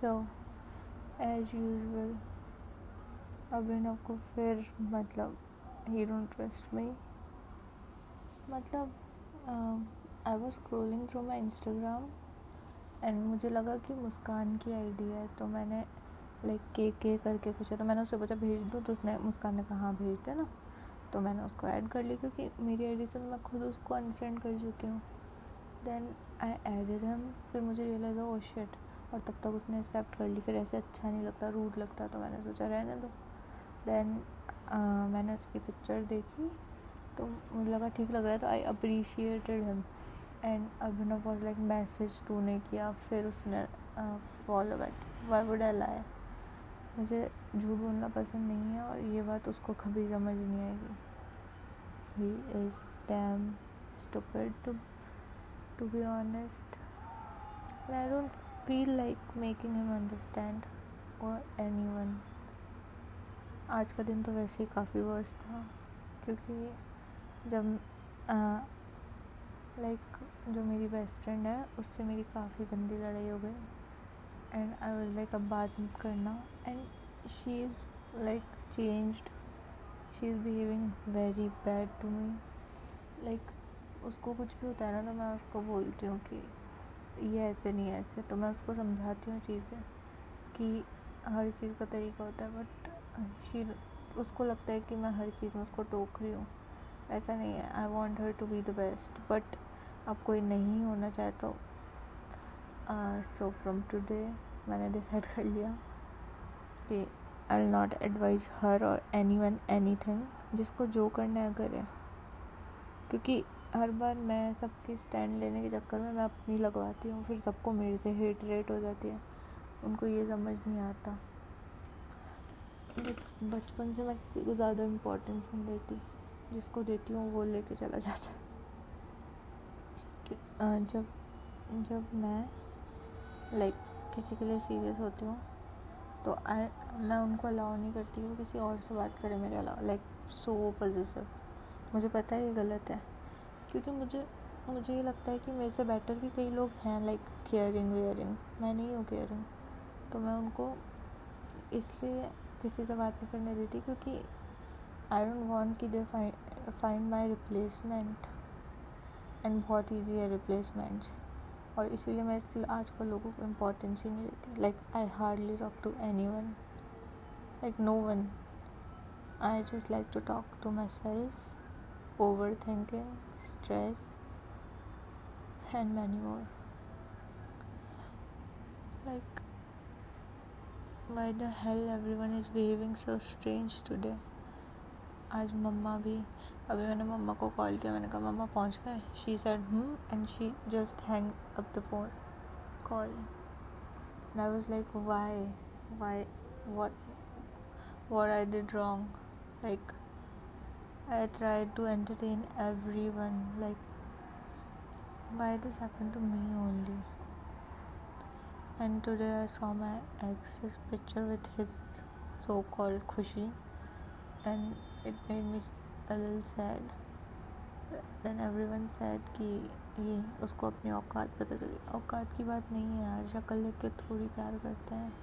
So as usual अभिनव को फिर मतलब ही डोंट ट्रस्ट मी मतलब I was scrolling through my Instagram and मुझे लगा कि मुस्कान की आईडी है तो मैंने लाइक के के करके पूछा तो मैंने उससे पूछा, भेज दूँ? तो उसने, मुस्कान ने कहा हाँ भेज दे ना। तो मैंने उसको ऐड कर लिया क्योंकि मेरी आईडी से मैं खुद उसको अनफ्रेंड कर चुकी हूँ। देन आई एडेड हम फिर मुझे रियलाइज़ हो शिट और तब तक उसने एक्सेप्ट कर ली। फिर ऐसे अच्छा नहीं लगता रूड लगता तो मैंने सोचा, रहने दो। देन मैंने उसकी पिक्चर देखी। तो मुझे लगा ठीक लग रहा है तो I appreciated him and Abhinav was like message तूने किया। फिर उसने follow back why would I lie मुझे झूठ बोलना पसंद नहीं है और ये बात उसको कभी समझ नहीं आएगी। He is damn to to be honest and I don't feel like making him understand or anyone. आज का दिन तो वैसे ही काफ़ी वर्स था क्योंकि जब लाइक like, जो मेरी बेस्ट फ्रेंड है उससे मेरी काफ़ी गंदी लड़ाई हो गई। एंड आई वॉज़ लाइक अब बात मत करना। And she is like changed she is behaving very bad to me like उसको कुछ भी होता है ना तो मैं उसको बोलती हूँ कि ये ऐसे नहीं है, ऐसे तो मैं उसको समझाती हूँ चीज़ें कि हर चीज़ का तरीका होता है बट शी उसको लगता है कि मैं हर चीज़ में उसको टोक रही हूँ। ऐसा नहीं है I want her to be the best but अब कोई नहीं होना चाहे तो सो फ्रॉम टुडे मैंने डिसाइड कर लिया कि आई नॉट एडवाइज हर और एनी वन एनी थिंग जिसको जो करना है करे। क्योंकि हर बार मैं सबकी स्टैंड लेने के चक्कर में मैं अपनी लगवाती हूँ, फिर सबको मेरे से हेट रेट हो जाती है। उनको ये समझ नहीं आता। बचपन से मैं किसी को ज़्यादा इम्पोर्टेंस नहीं देती। जिसको देती हूँ वो लेके चला जाता है। जब जब मैं लाइक किसी के लिए सीरियस होती हूँ तो आई मैं उनको अलाउ नहीं करती कि किसी और से बात करें मेरे अलावा लाइक सो पॉजिटिव मुझे पता है ये गलत है। क्योंकि मुझे मुझे ये लगता है कि मेरे से बेटर भी कई लोग हैं लाइक केयरिंग वेयरिंग मैं नहीं हूँ केयरिंग तो मैं उनको इसलिए किसी से बात नहीं करने देती क्योंकि आई डोंट वांट कि they find my replacement and बहुत ईजी है रिप्लेसमेंट्स और इसीलिए मैं इसलिए आजकल लोगों को इम्पोर्टेंस ही नहीं देती. Like I hardly talk to anyone like no one I just like to talk to myself overthinking, stress, and many more. Like, why the hell everyone is behaving so strange today? आज मम्मा भी अभी मैंने मम्मा को call किया मैंने कहा मम्मा पहुंच गए she said hmm and she just hang up the phone call and I was like why why what what I did wrong like I tried to entertain everyone. Like, why this happened to me only? And today I saw my ex's picture with his so called Khushi, and it made me a little sad. Then everyone said कि ये उसको अपनी औकात पता चली औकात की बात नहीं है यार शक्ल देख के थोड़ी प्यार करते हैं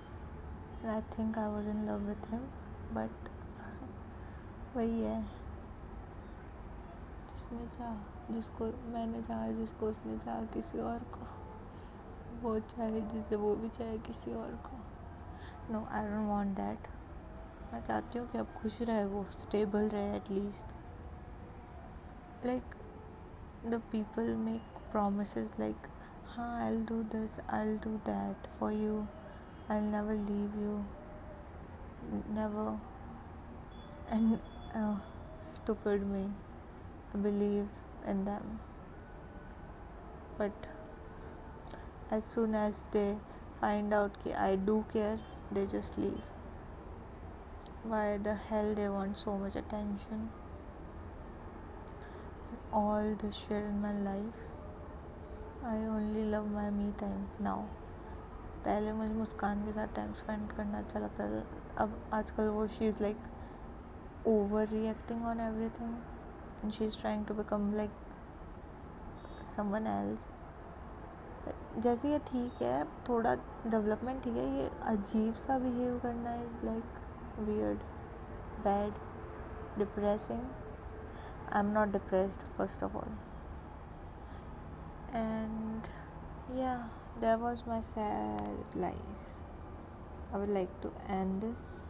and I think I was in love with him but वही है जिसने चाहा, जिसको मैंने चाहा, जिसको उसने चाहा किसी और को। वो चाहे जिसे, वो भी चाहे किसी और को। No I don't want that मैं चाहती हूँ कि अब खुश रहे, वो स्टेबल रहे at least like the people make promise like हाँ I'll do this I'll do that for you I'll never leave you never and stupid me. believe in them. But as soon as they find out that I do care, they just leave. Why the hell they want so much attention? all this shit in my life. I only love my me time now. पहले मुझे मुस्कान के साथ time spend करना अच्छा लगता था अब आजकल वो she is like over reacting on everything and she's trying to become like someone else जैसे ये ठीक है थोड़ा डेवलपमेंट ठीक है ये अजीब सा बिहेव करना is like weird bad depressing I am not depressed first of all and yeah that was my sad life i would like to end this